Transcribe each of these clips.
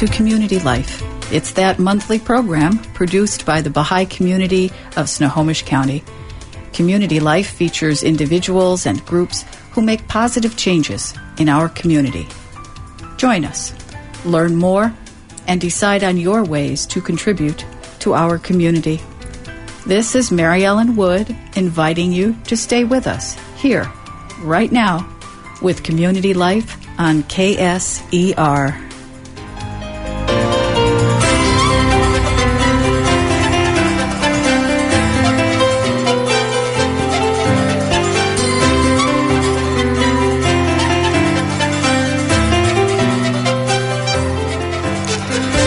To Community Life. It's that monthly program produced by the Baha'i community of Snohomish County. Community Life features individuals and groups who make positive changes in our community. Join us, learn more, and decide on your ways to contribute to our community. This is Mary Ellen Wood inviting you to stay with us here, right now, with Community Life on KSER.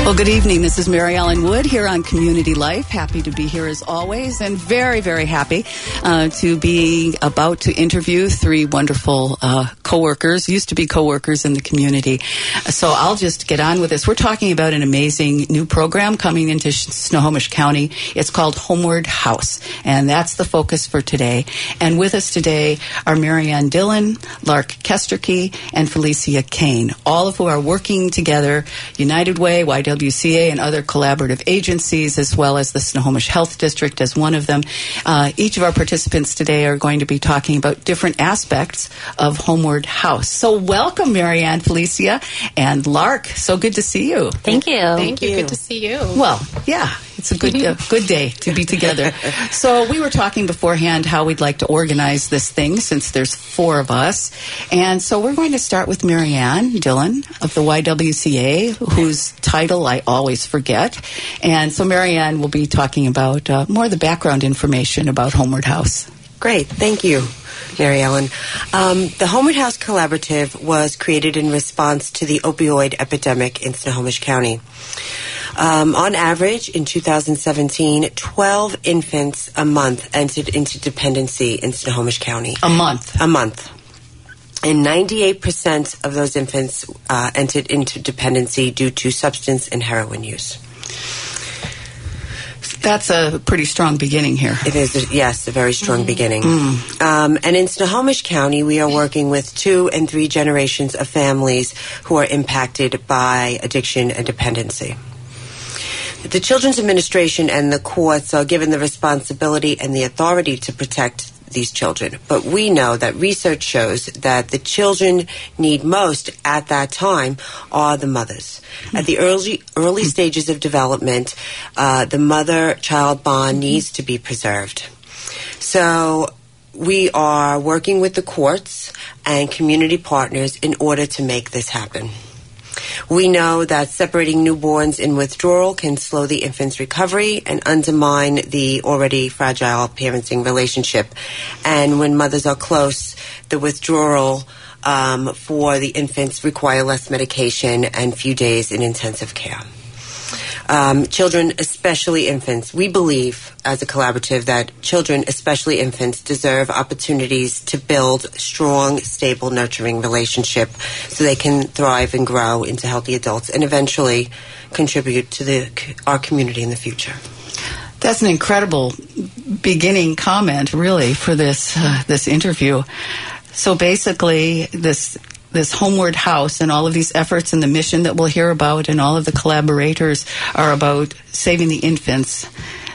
Well, good evening. This is Mary Ellen Wood here on Community Life. Happy to be here as always, and very, very happy uh, to be about to interview three wonderful uh, coworkers, used to be coworkers in the community. So I'll just get on with this. We're talking about an amazing new program coming into Snohomish County. It's called Homeward House, and that's the focus for today. And with us today are Marianne Dillon, Lark Kesterke, and Felicia Kane, all of who are working together, United Way, YW WCA and other collaborative agencies, as well as the Snohomish Health District as one of them. Uh, each of our participants today are going to be talking about different aspects of Homeward House. So, welcome, Marianne, Felicia, and Lark. So good to see you. Thank you. Thank you. Good to see you. Well, yeah, it's a good uh, good day to be together. So we were talking beforehand how we'd like to organize this thing since there's four of us, and so we're going to start with Marianne Dillon of the YWCA, whose title I always forget, and so Marianne will be talking about uh, more of the background information about Homeward House. Great, thank you. Mary Ellen. Um, the Homeward House Collaborative was created in response to the opioid epidemic in Snohomish County. Um, on average, in 2017, 12 infants a month entered into dependency in Snohomish County. A month? A month. And 98% of those infants uh, entered into dependency due to substance and heroin use. That's a pretty strong beginning here. It is, yes, a very strong mm. beginning. Mm. Um, and in Snohomish County, we are working with two and three generations of families who are impacted by addiction and dependency. The Children's Administration and the courts are given the responsibility and the authority to protect these children. But we know that research shows that the children need most at that time are the mothers. At the early early stages of development, uh, the mother-child bond needs to be preserved. So we are working with the courts and community partners in order to make this happen. We know that separating newborns in withdrawal can slow the infant's recovery and undermine the already fragile parenting relationship. And when mothers are close, the withdrawal um, for the infants require less medication and few days in intensive care um, children, especially infants. We believe as a collaborative that children, especially infants, deserve opportunities to build strong, stable, nurturing relationship so they can thrive and grow into healthy adults and eventually contribute to the, our community in the future. That's an incredible beginning comment, really, for this uh, this interview. So basically, this this homeward house and all of these efforts and the mission that we'll hear about and all of the collaborators are about saving the infants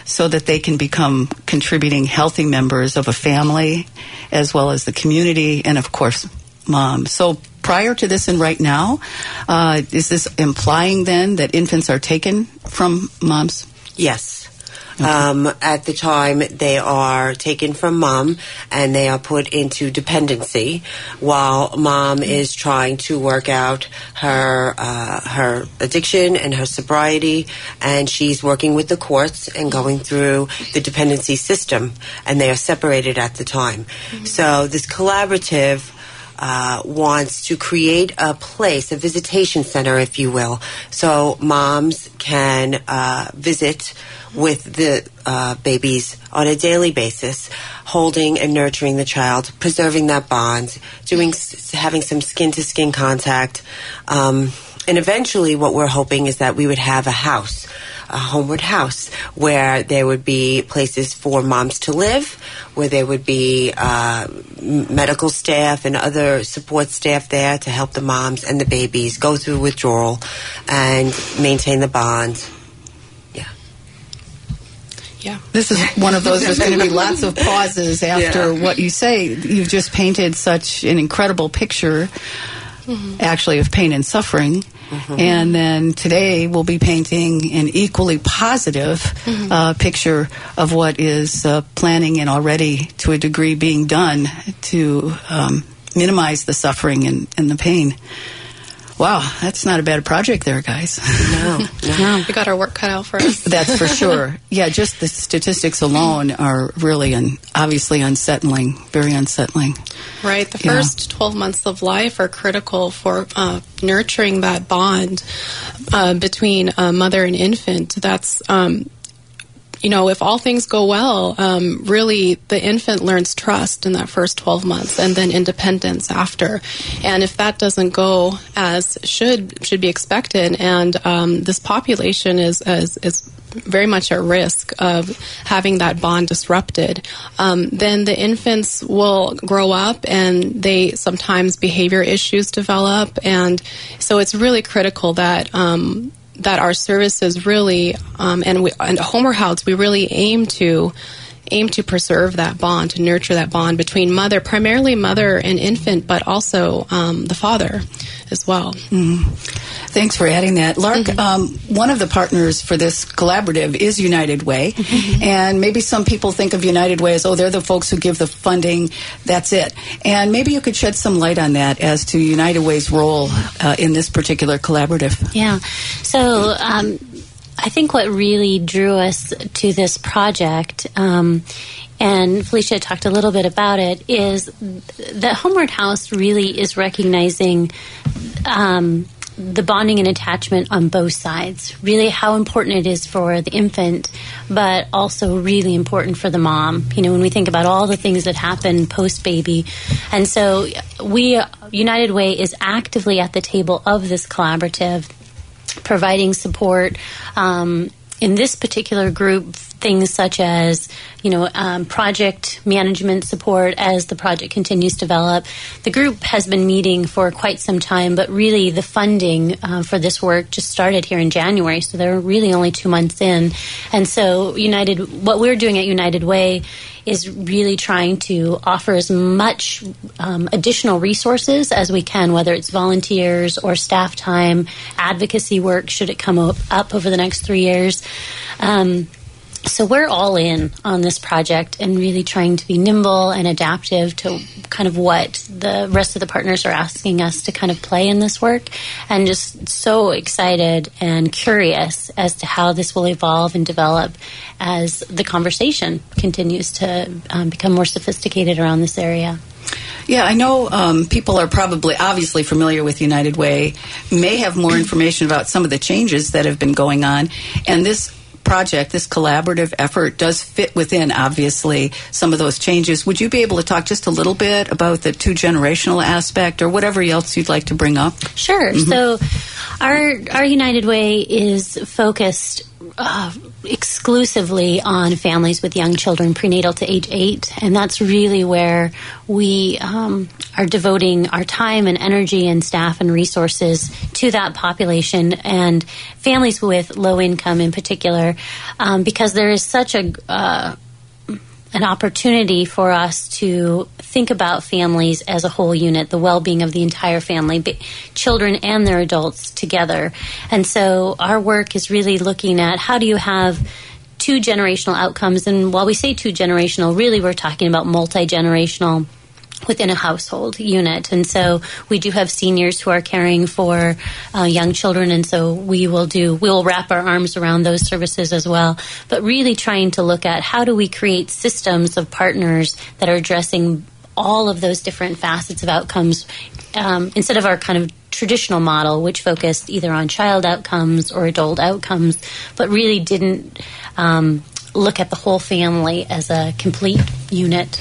so that they can become contributing healthy members of a family as well as the community and of course mom. So prior to this and right now uh, is this implying then that infants are taken from moms? Yes um, at the time, they are taken from mom and they are put into dependency while mom is trying to work out her uh, her addiction and her sobriety, and she's working with the courts and going through the dependency system, and they are separated at the time. Mm-hmm. So this collaborative. Uh, wants to create a place, a visitation center, if you will, so moms can uh, visit with the uh, babies on a daily basis, holding and nurturing the child, preserving that bond, doing having some skin to skin contact, um, and eventually, what we're hoping is that we would have a house. a homeward house where there would be places for moms to live, where there would be uh, medical staff and other support staff there to help the moms and the babies go through withdrawal and maintain the bond. Yeah. This is one of those, there's going to be lots of pauses after yeah. what you say. You've just painted such an incredible picture, mm-hmm. actually, of pain and suffering. Mm-hmm. And then today we'll be painting an equally positive mm-hmm. uh, picture of what is uh, planning and already, to a degree, being done to um, minimize the suffering and, and the pain. Wow, that's not a bad project there, guys. No, no. We got our work cut out for us. that's for sure. Yeah, just the statistics alone are really and obviously unsettling, very unsettling. Right. The first 12 months of life are critical for uh, nurturing that bond uh, between a mother and infant. That's um, you know, if all things go well, um, really the infant learns trust in that first 12 months and then independence after. And if that doesn't go as should should be expected, and um, this population is, is, is very much at risk of having that bond disrupted, um, then the infants will grow up and they sometimes behavior issues develop. And so it's really critical that um, that our services really um, and we, and Homeward House we really aim to aim to preserve that bond to nurture that bond between mother primarily mother and infant but also um, the father as well. Mm-hmm. thanks for adding that. Lark mm-hmm. um, one of the partners for this collaborative is united way. Mm-hmm. and maybe some people think of united way as oh they're the folks who give the funding. That's it. And maybe you could shed some light on that as to united way's role uh, in this particular collaborative. Yeah. So um, I think what really drew us to this project, um, and Felicia talked a little bit about it, is that Homeward House really is recognizing. Um, the bonding and attachment on both sides. Really, how important it is for the infant, but also really important for the mom. You know, when we think about all the things that happen post baby. And so, we, United Way, is actively at the table of this collaborative providing support. Um, in this particular group, things such as you know um, project management support as the project continues to develop. The group has been meeting for quite some time, but really the funding uh, for this work just started here in January, so they're really only two months in. And so United, what we're doing at United Way is really trying to offer as much um, additional resources as we can, whether it's volunteers or staff time, advocacy work, should it come up over the next three years. Um, so we're all in on this project and really trying to be nimble and adaptive to kind of what the rest of the partners are asking us to kind of play in this work and just so excited and curious as to how this will evolve and develop as the conversation continues to um, become more sophisticated around this area. Yeah, I know um, people are probably obviously familiar with United Way, may have more information about some of the changes that have been going on. And this project, this collaborative effort, does fit within, obviously, some of those changes. Would you be able to talk just a little bit about the two generational aspect or whatever else you'd like to bring up? Sure. Mm-hmm. So, our, our United Way is focused uh, exclusively on families with young children prenatal to age eight, and that's really where we um, are devoting our time and energy and staff and resources to that population and families with low income in particular, um, because there is such a uh, an opportunity for us to think about families as a whole unit, the well being of the entire family, children and their adults together. And so our work is really looking at how do you have two generational outcomes. And while we say two generational, really we're talking about multi generational within a household unit. And so we do have seniors who are caring for uh, young children. And so we will do, we will wrap our arms around those services as well. But really trying to look at how do we create systems of partners that are addressing all of those different facets of outcomes um, instead of our kind of traditional model, which focused either on child outcomes or adult outcomes, but really didn't um, look at the whole family as a complete unit.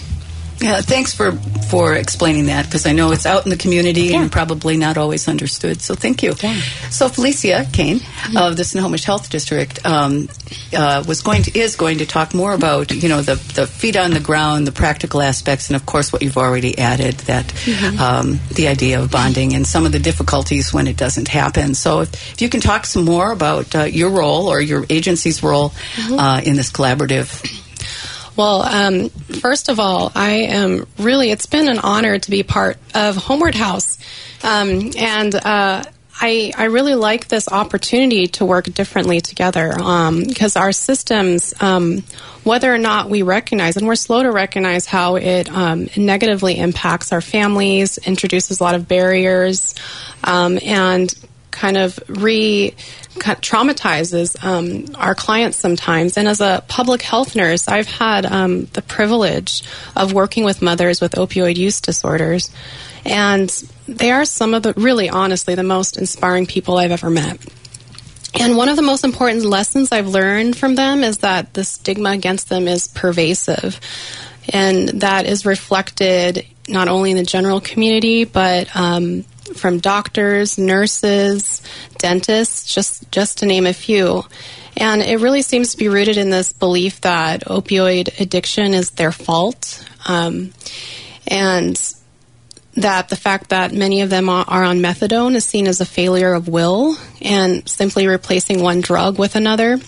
Yeah, thanks for for explaining that because I know it's out in the community yeah. and probably not always understood. So thank you. Yeah. So Felicia Kane mm-hmm. of the Snohomish Health District um, uh, was going to is going to talk more about you know the the feet on the ground, the practical aspects, and of course what you've already added that mm-hmm. um, the idea of bonding and some of the difficulties when it doesn't happen. So if, if you can talk some more about uh, your role or your agency's role mm-hmm. uh, in this collaborative well, um, first of all, I am really, it's been an honor to be part of Homeward House. Um, and, uh, I, I really like this opportunity to work differently together because um, our systems, um, whether or not we recognize, and we're slow to recognize how it um, negatively impacts our families, introduces a lot of barriers, um, and kind of re traumatizes um, our clients sometimes. And as a public health nurse, I've had um, the privilege of working with mothers with opioid use disorders. And they are some of the, really honestly, the most inspiring people I've ever met. And one of the most important lessons I've learned from them is that the stigma against them is pervasive. And that is reflected not only in the general community, but um, from doctors, nurses, dentists, just just to name a few. And it really seems to be rooted in this belief that opioid addiction is their fault, um, and that the fact that many of them are on methadone is seen as a failure of will and simply replacing one drug with another.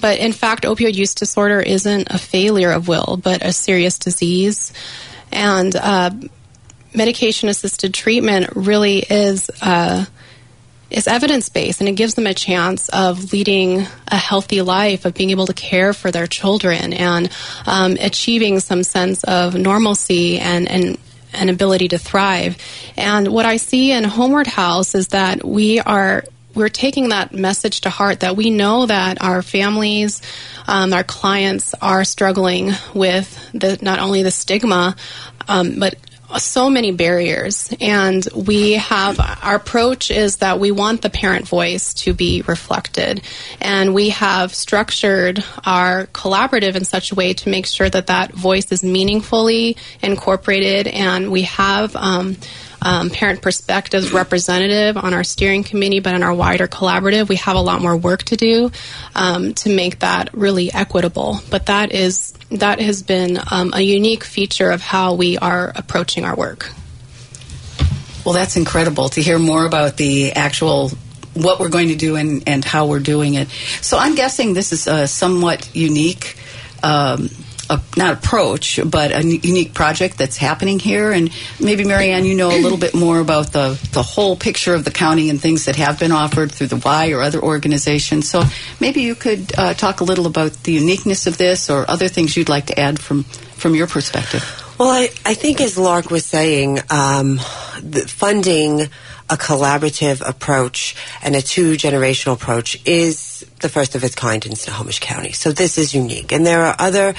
But in fact, opioid use disorder isn't a failure of will, but a serious disease. And uh, medication assisted treatment really is uh, is evidence based and it gives them a chance of leading a healthy life of being able to care for their children and um, achieving some sense of normalcy and and an ability to thrive. And what I see in Homeward House is that we are we're taking that message to heart that we know that our families, um, our clients are struggling with the, not only the stigma, um, but so many barriers. And we have our approach is that we want the parent voice to be reflected. And we have structured our collaborative in such a way to make sure that that voice is meaningfully incorporated. And we have um, um, parent perspectives representative on our steering committee, but in our wider collaborative, we have a lot more work to do um, to make that really equitable. But that is that has been um, a unique feature of how we are approaching our work. Well, that's incredible to hear more about the actual what we're going to do and, and how we're doing it. So I'm guessing this is a somewhat unique um, a, not approach, but a unique project that's happening here. And maybe, Marianne, you know a little bit more about the, the whole picture of the county and things that have been offered through the Y or other organizations. So maybe you could uh, talk a little about the uniqueness of this or other things you'd like to add from, from your perspective. Well, I, I think as Lark was saying, um, the funding a collaborative approach and a two generational approach is the first of its kind in Snohomish County. So this is unique. And there are other,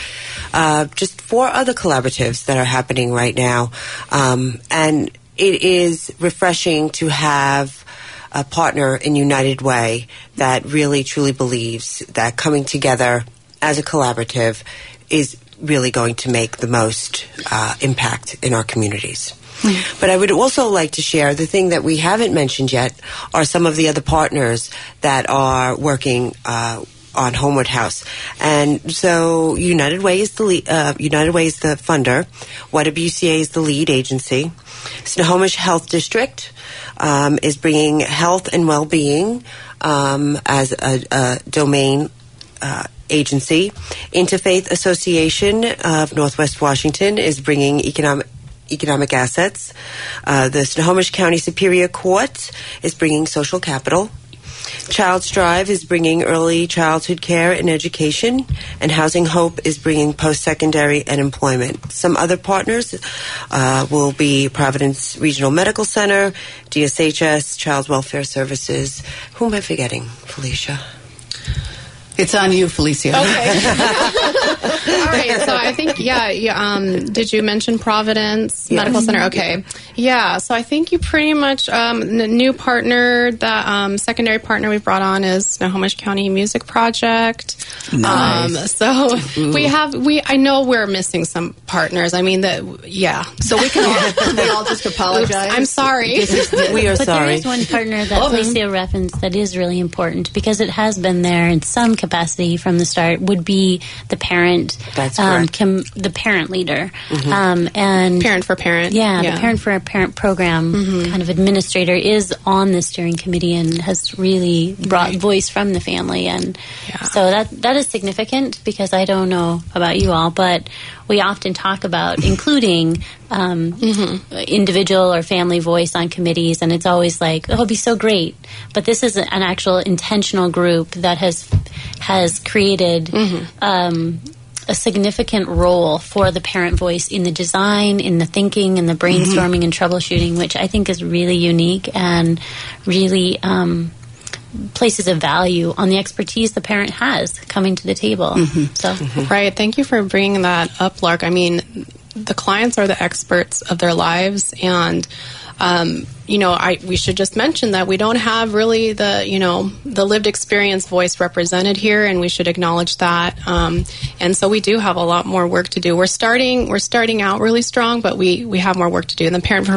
uh, just four other collaboratives that are happening right now. Um, and it is refreshing to have a partner in United Way that really truly believes that coming together as a collaborative is really going to make the most uh, impact in our communities. But I would also like to share the thing that we haven't mentioned yet are some of the other partners that are working uh, on Homeward House. And so United Way is the lead, uh, United Way is the funder. YWCA is the lead agency. Snohomish Health District um, is bringing health and well-being um, as a, a domain uh, agency. Interfaith Association of Northwest Washington is bringing economic economic assets. Uh, the Snohomish County Superior Court is bringing social capital. Child Strive is bringing early childhood care and education, and Housing Hope is bringing post secondary and employment. Some other partners uh, will be Providence Regional Medical Center, DSHS, Child Welfare Services. Who am I forgetting, Felicia? It's on you, Felicia. Okay. All. So I think yeah. yeah um, did you mention Providence yes. Medical Center? Okay. Yeah. So I think you pretty much um, the new partner, the um, secondary partner we brought on is Snohomish County Music Project. Nice. Um, so Ooh. we have we. I know we're missing some partners. I mean that. Yeah. So we can all, we all just apologize. Oops, I'm sorry. we are but sorry. there is one partner that oh, Felicia referenced that is really important because it has been there in some capacity from the start. Would be the parent. That's um, com- the parent leader mm-hmm. um, and parent for parent. Yeah, yeah, the parent for a parent program mm-hmm. kind of administrator is on the steering committee and has really brought right. voice from the family, and yeah. so that that is significant because I don't know about you all, but we often talk about including um, mm-hmm. individual or family voice on committees, and it's always like, oh, it'd be so great. But this is an actual intentional group that has has created. Mm-hmm. Um, a significant role for the parent voice in the design, in the thinking, in the brainstorming mm-hmm. and troubleshooting, which I think is really unique and really um, places a value on the expertise the parent has coming to the table. Mm-hmm. So, mm-hmm. right. Thank you for bringing that up, Lark. I mean, the clients are the experts of their lives, and um, you know, I we should just mention that we don't have really the you know the lived experience voice represented here, and we should acknowledge that. Um, and so we do have a lot more work to do. We're starting we're starting out really strong, but we we have more work to do. And the parent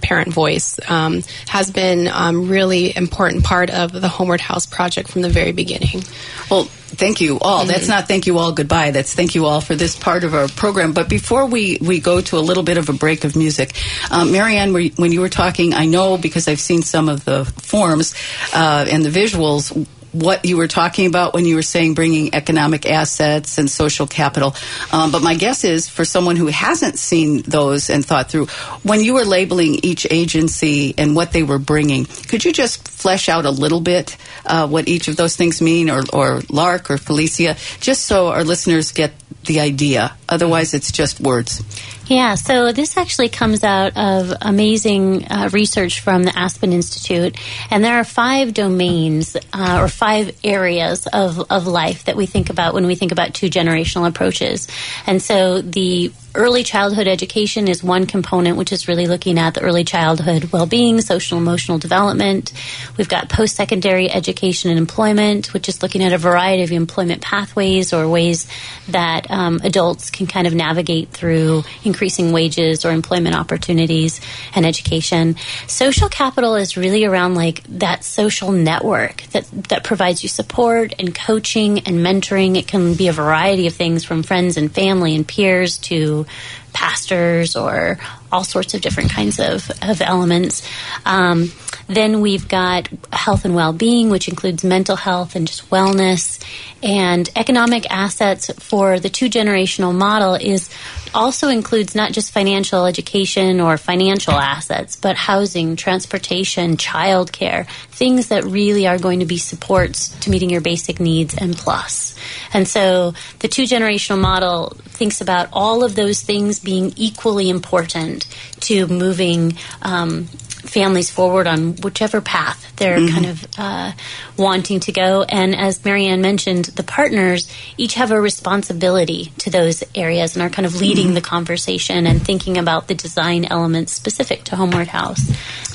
parent voice um, has been um, really important part of the Homeward House project from the very beginning. Well, thank you all. Mm-hmm. That's not thank you all goodbye. That's thank you all for this part of our program. But before we, we go to a little bit of a break of music, um, Marianne, when you were talking, I know because I've seen some of the forms uh, and the visuals what you were talking about when you were saying bringing economic assets and social capital. Um, but my guess is for someone who hasn't seen those and thought through, when you were labeling each agency and what they were bringing, could you just flesh out a little bit uh, what each of those things mean, or, or Lark or Felicia, just so our listeners get the idea? Otherwise, it's just words. Yeah, so this actually comes out of amazing uh, research from the Aspen Institute, and there are five domains uh, or five areas of, of life that we think about when we think about two generational approaches. And so the early childhood education is one component, which is really looking at the early childhood well being, social emotional development. We've got post secondary education and employment, which is looking at a variety of employment pathways or ways that um, adults can kind of navigate through increasing wages or employment opportunities and education. Social capital is really around like that social network that, that provides you support and coaching and mentoring. It can be a variety of things from friends and family and peers to pastors or all sorts of different kinds of, of elements. Um, then we've got health and well being, which includes mental health and just wellness. And economic assets for the two generational model is also includes not just financial education or financial assets, but housing, transportation, childcare, things that really are going to be supports to meeting your basic needs and plus. And so the two generational model thinks about all of those things being equally important to moving um, families forward on whichever path they're mm-hmm. kind of uh, wanting to go. And as Marianne mentioned, the partners each have a responsibility to those areas and are kind of leading mm-hmm. the conversation and thinking about the design elements specific to Homeward House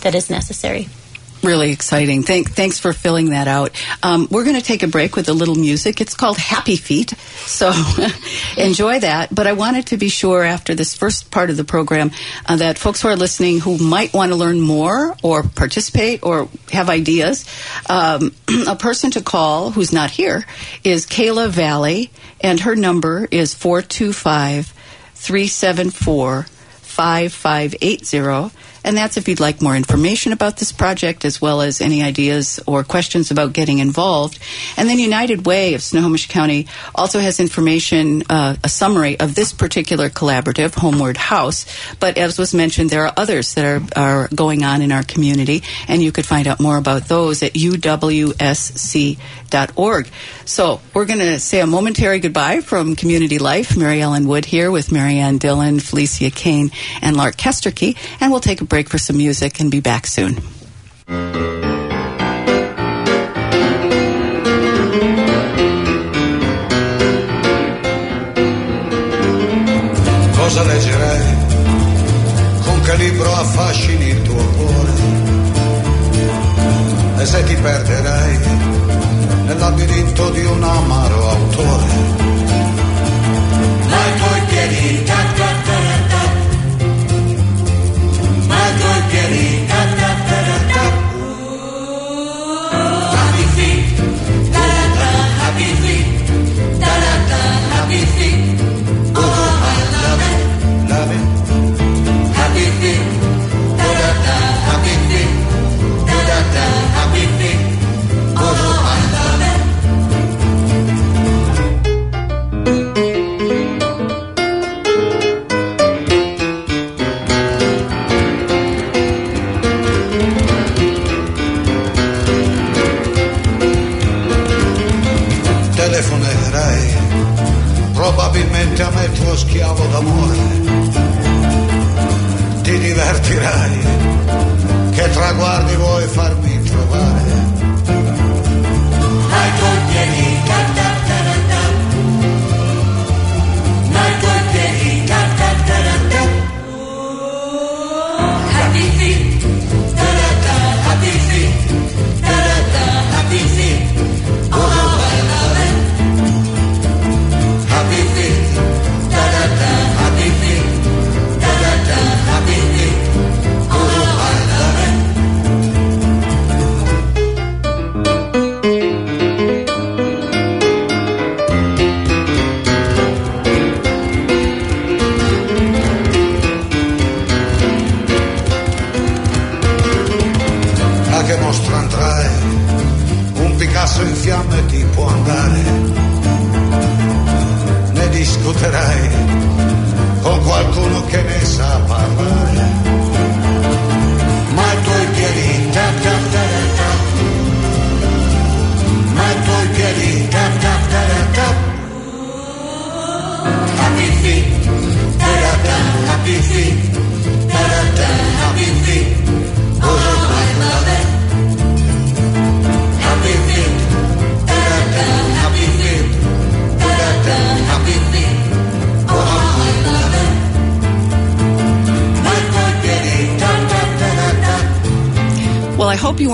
that is necessary really exciting. Thank, thanks for filling that out. Um, we're going to take a break with a little music. It's called Happy Feet, so enjoy that. But I wanted to be sure after this first part of the program uh, that folks who are listening who might want to learn more or participate or have ideas, um, a person to call who's not here is Kayla Valley, and her number is 425 374 5580. And that's if you'd like more information about this project as well as any ideas or questions about getting involved. And then United Way of Snohomish County also has information, uh, a summary of this particular collaborative, Homeward House. But as was mentioned, there are others that are, are going on in our community, and you could find out more about those at uwsc.org. So we're going to say a momentary goodbye from Community Life. Mary Ellen Wood here with Marianne Dillon, Felicia Kane, and Lark Kesterke, and we'll take a break for some music and be back soon. Cosa leggerei? Con che libro affascini il tuo cuore? E se ti perderei nel labirinto di un amaro autore?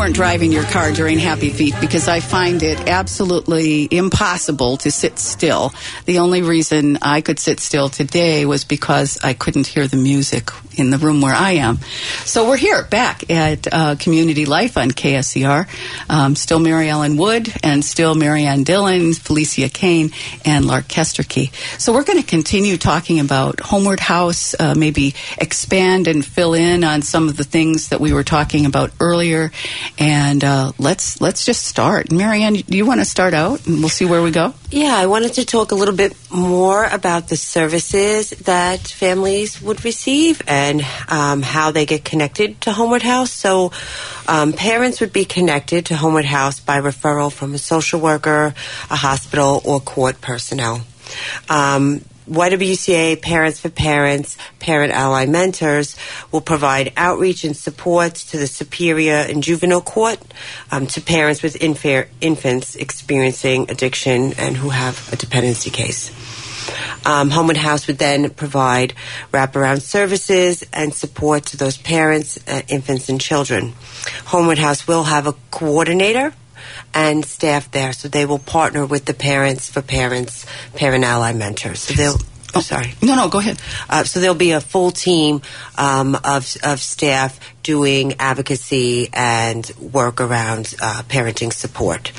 Weren't driving your car during Happy Feet because I find it absolutely impossible to sit still. The only reason I could sit still today was because I couldn't hear the music in the room where I am. So we're here back at uh, Community Life on KSER. Um, still Mary Ellen Wood and still Marianne Dillon, Felicia Kane, and Lark Kesterkey. So we're going to continue talking about Homeward House, uh, maybe expand and fill in on some of the things that we were talking about earlier. And uh, let's let's just start. Marianne, do you want to start out, and we'll see where we go? Yeah, I wanted to talk a little bit more about the services that families would receive and um, how they get connected to Homeward House. So, um, parents would be connected to Homeward House by referral from a social worker, a hospital, or court personnel. Um, YWCA Parents for Parents, Parent Ally Mentors will provide outreach and supports to the Superior and Juvenile Court um, to parents with infa- infants experiencing addiction and who have a dependency case. Um, Homeward House would then provide wraparound services and support to those parents, uh, infants, and children. Homeward House will have a coordinator and staff there, so they will partner with the parents for parents, parent ally mentors. So they'll. Oh, sorry. No, no, go ahead. Uh, so there'll be a full team um, of, of staff doing advocacy and work around uh, parenting support,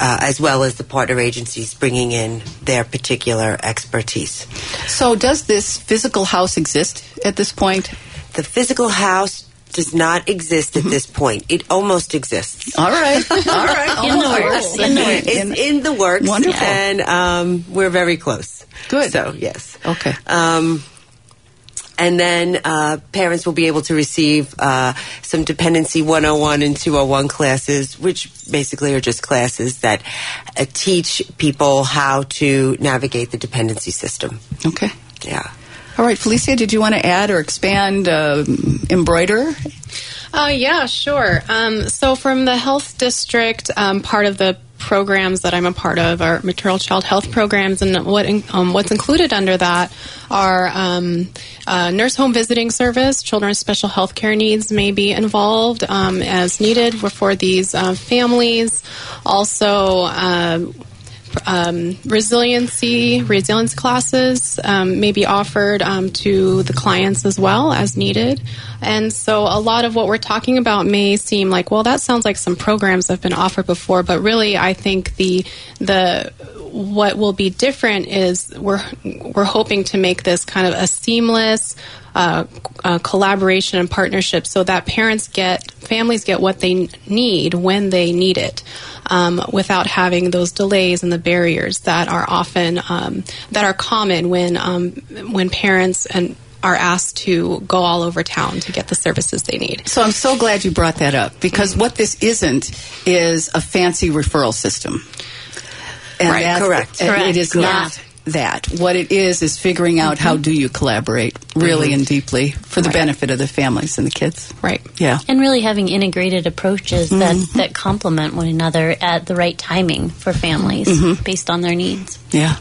uh, as well as the partner agencies bringing in their particular expertise. So, does this physical house exist at this point? The physical house does not exist at this point. It almost exists. All right, all right. In the works, in the works. It's in the works. Wonderful. And um, we're very close. Good. So, yes. Okay. Um, and then uh, parents will be able to receive uh, some dependency 101 and 201 classes, which basically are just classes that uh, teach people how to navigate the dependency system. Okay. Yeah. All right, Felicia, did you want to add or expand uh, embroider? Uh, yeah, sure. Um, so, from the health district, um, part of the programs that I'm a part of are maternal child health programs, and what um, what's included under that are um, uh, nurse home visiting service. Children with special health care needs may be involved um, as needed for these uh, families. Also. Uh, um, resiliency resilience classes um, may be offered um, to the clients as well as needed. And so a lot of what we're talking about may seem like well that sounds like some programs have been offered before but really i think the the what will be different is we're we're hoping to make this kind of a seamless uh, uh, collaboration and partnership so that parents get families get what they need when they need it um, without having those delays and the barriers that are often um, that are common when um, when parents and are asked to go all over town to get the services they need. So I'm so glad you brought that up because what this isn't is a fancy referral system. And Right, that's- correct. and Correct, It is yeah. not that. What it is is figuring out how do you collaborate really and deeply for the benefit of the families and the kids. Right. Yeah. and really having integrated approaches that, that complement one another at the right timing for families based on their needs. Yeah.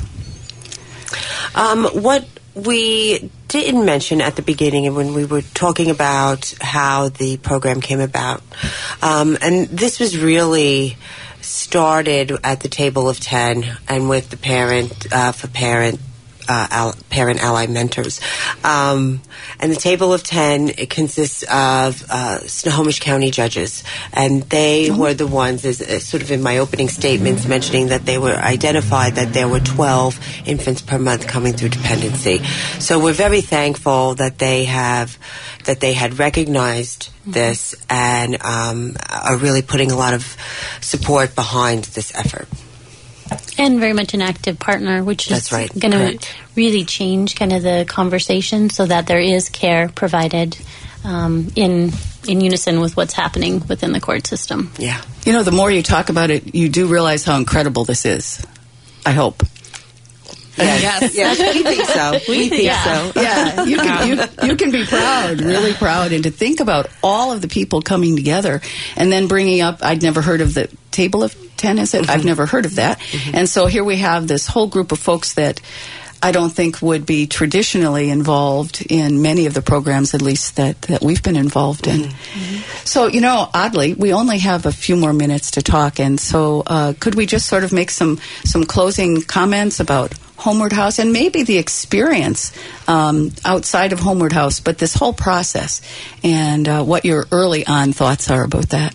Um, what we didn't mention at the beginning and when we were talking about how the program came about, um, and this was really started at the table of 10 and with the parent, uh, for parent, uh, al- parent ally mentors. Um, and the table of 10 it consists of uh, Snohomish County judges. And they were the ones, as, as sort of in my opening statements, mentioning that they were identified that there were 12 infants per month coming through dependency. So we're very thankful that they have, that they had recognized this and um, are really putting a lot of support behind this effort. And very much an active partner, which is right, going to really change kind of the conversation so that there is care provided um, in in unison with what's happening within the court system. Yeah. You know, the more you talk about it, you do realize how incredible this is. I hope. Yes. yes. We think so. We think so. yeah, you can, you, you can be proud, really proud, and to think about all of the people coming together and then bringing up. I'd never heard of the table of ten. Is it? I've never heard of that. And so here we have this whole group of folks that. I don't think would be traditionally involved in many of the programs, at least that, that we've been involved in. So, you know, oddly, we only have a few more minutes to talk, and so uh, could we just sort of make some some closing comments about Homeward House and maybe the experience um, outside of Homeward House, but this whole process and uh, what your early on thoughts are about that?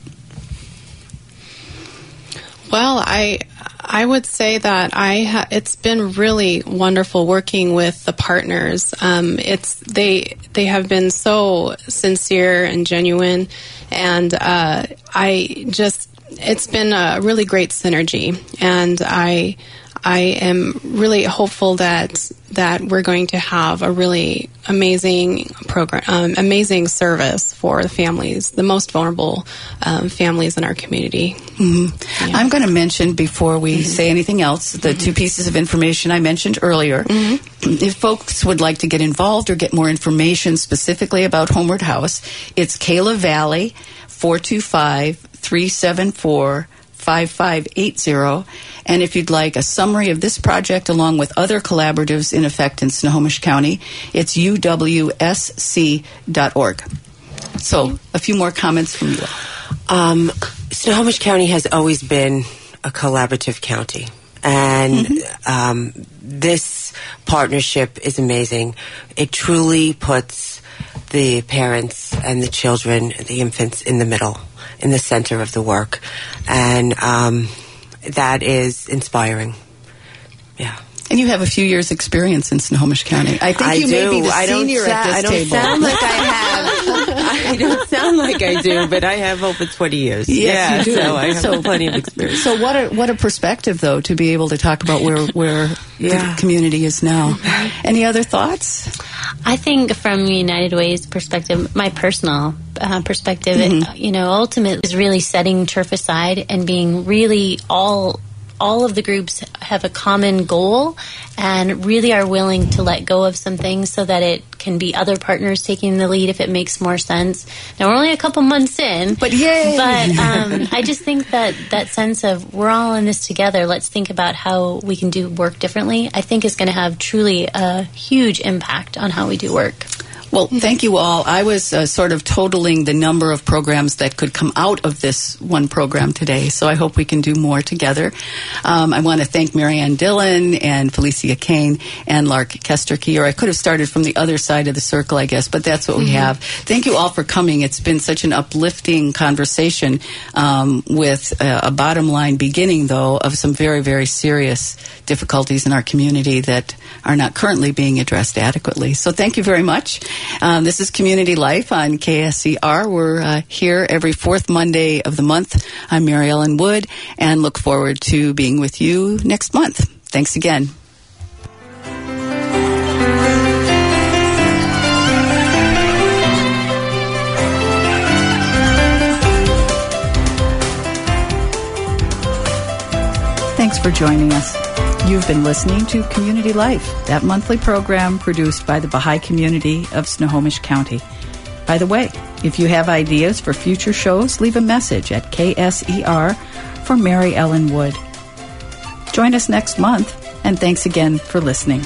Well, I I would say that I ha- it's been really wonderful working with the partners. Um, it's they they have been so sincere and genuine, and uh, I just it's been a really great synergy, and I I am really hopeful that that we're going to have a really amazing program, um, amazing service for the families, the most vulnerable um, families in our community. I'm going to mention before we say anything else the two pieces of information I mentioned earlier. If folks would like to get involved or get more information specifically about Homeward House, it's Kayla Valley 425 374 5580. And if you'd like a summary of this project along with other collaboratives in effect in Snohomish County, it's uwsc.org. So, a few more comments from you. Um, Snohomish County has always been a collaborative county. And um, this partnership is amazing. It truly puts the parents and the children, the infants, in the middle, in the center of the work. And um, that is inspiring. Yeah. And you have a few years' experience in Snohomish County. I think I you do. may be the I don't senior sa- at this I don't table. sound like I have. I don't sound like I do, but I have over 20 years. Yes, yeah, you do. so I have So- plenty of experience. So what a what a perspective though to be able to talk about where where Yeah. the community is now. Any other thoughts? I think from United Way's perspective, my personal uh, perspective, it, you know, ultimately is really setting turf aside and being really all all of the groups have a common goal and really are willing to let go of some things so that it can be other partners taking the lead if it makes more sense. Now we're only a couple months in, But yay! But um, I just think that that sense of we're all in this together. Let's think about how we can do work differently. I think is going to have truly a huge impact on how we do work. Well, thank you all. I was uh, sort of totaling the number of programs that could come out of this one program today, so I hope we can do more together. Um, I want to thank Marianne Dillon and Felicia Kane and Lark Kesterkey, or I could have started from the other side of the circle, I guess, but that's what we have. Thank you all for coming. It's been such an uplifting conversation um, with uh, a bottom line beginning, though, of some very, very serious difficulties in our community that are not currently being addressed adequately. So thank you very much. Um, this is Community Life on KSER. We're uh, here every fourth Monday of the month. I'm Mary Ellen Wood and look forward to being with you next month. Thanks again. Thanks for joining us. You've been listening to Community Life, that monthly program produced by the Baha'i community of Snohomish County. By the way, if you have ideas for future shows, leave a message at KSER for Mary Ellen Wood. Join us next month, and thanks again for listening.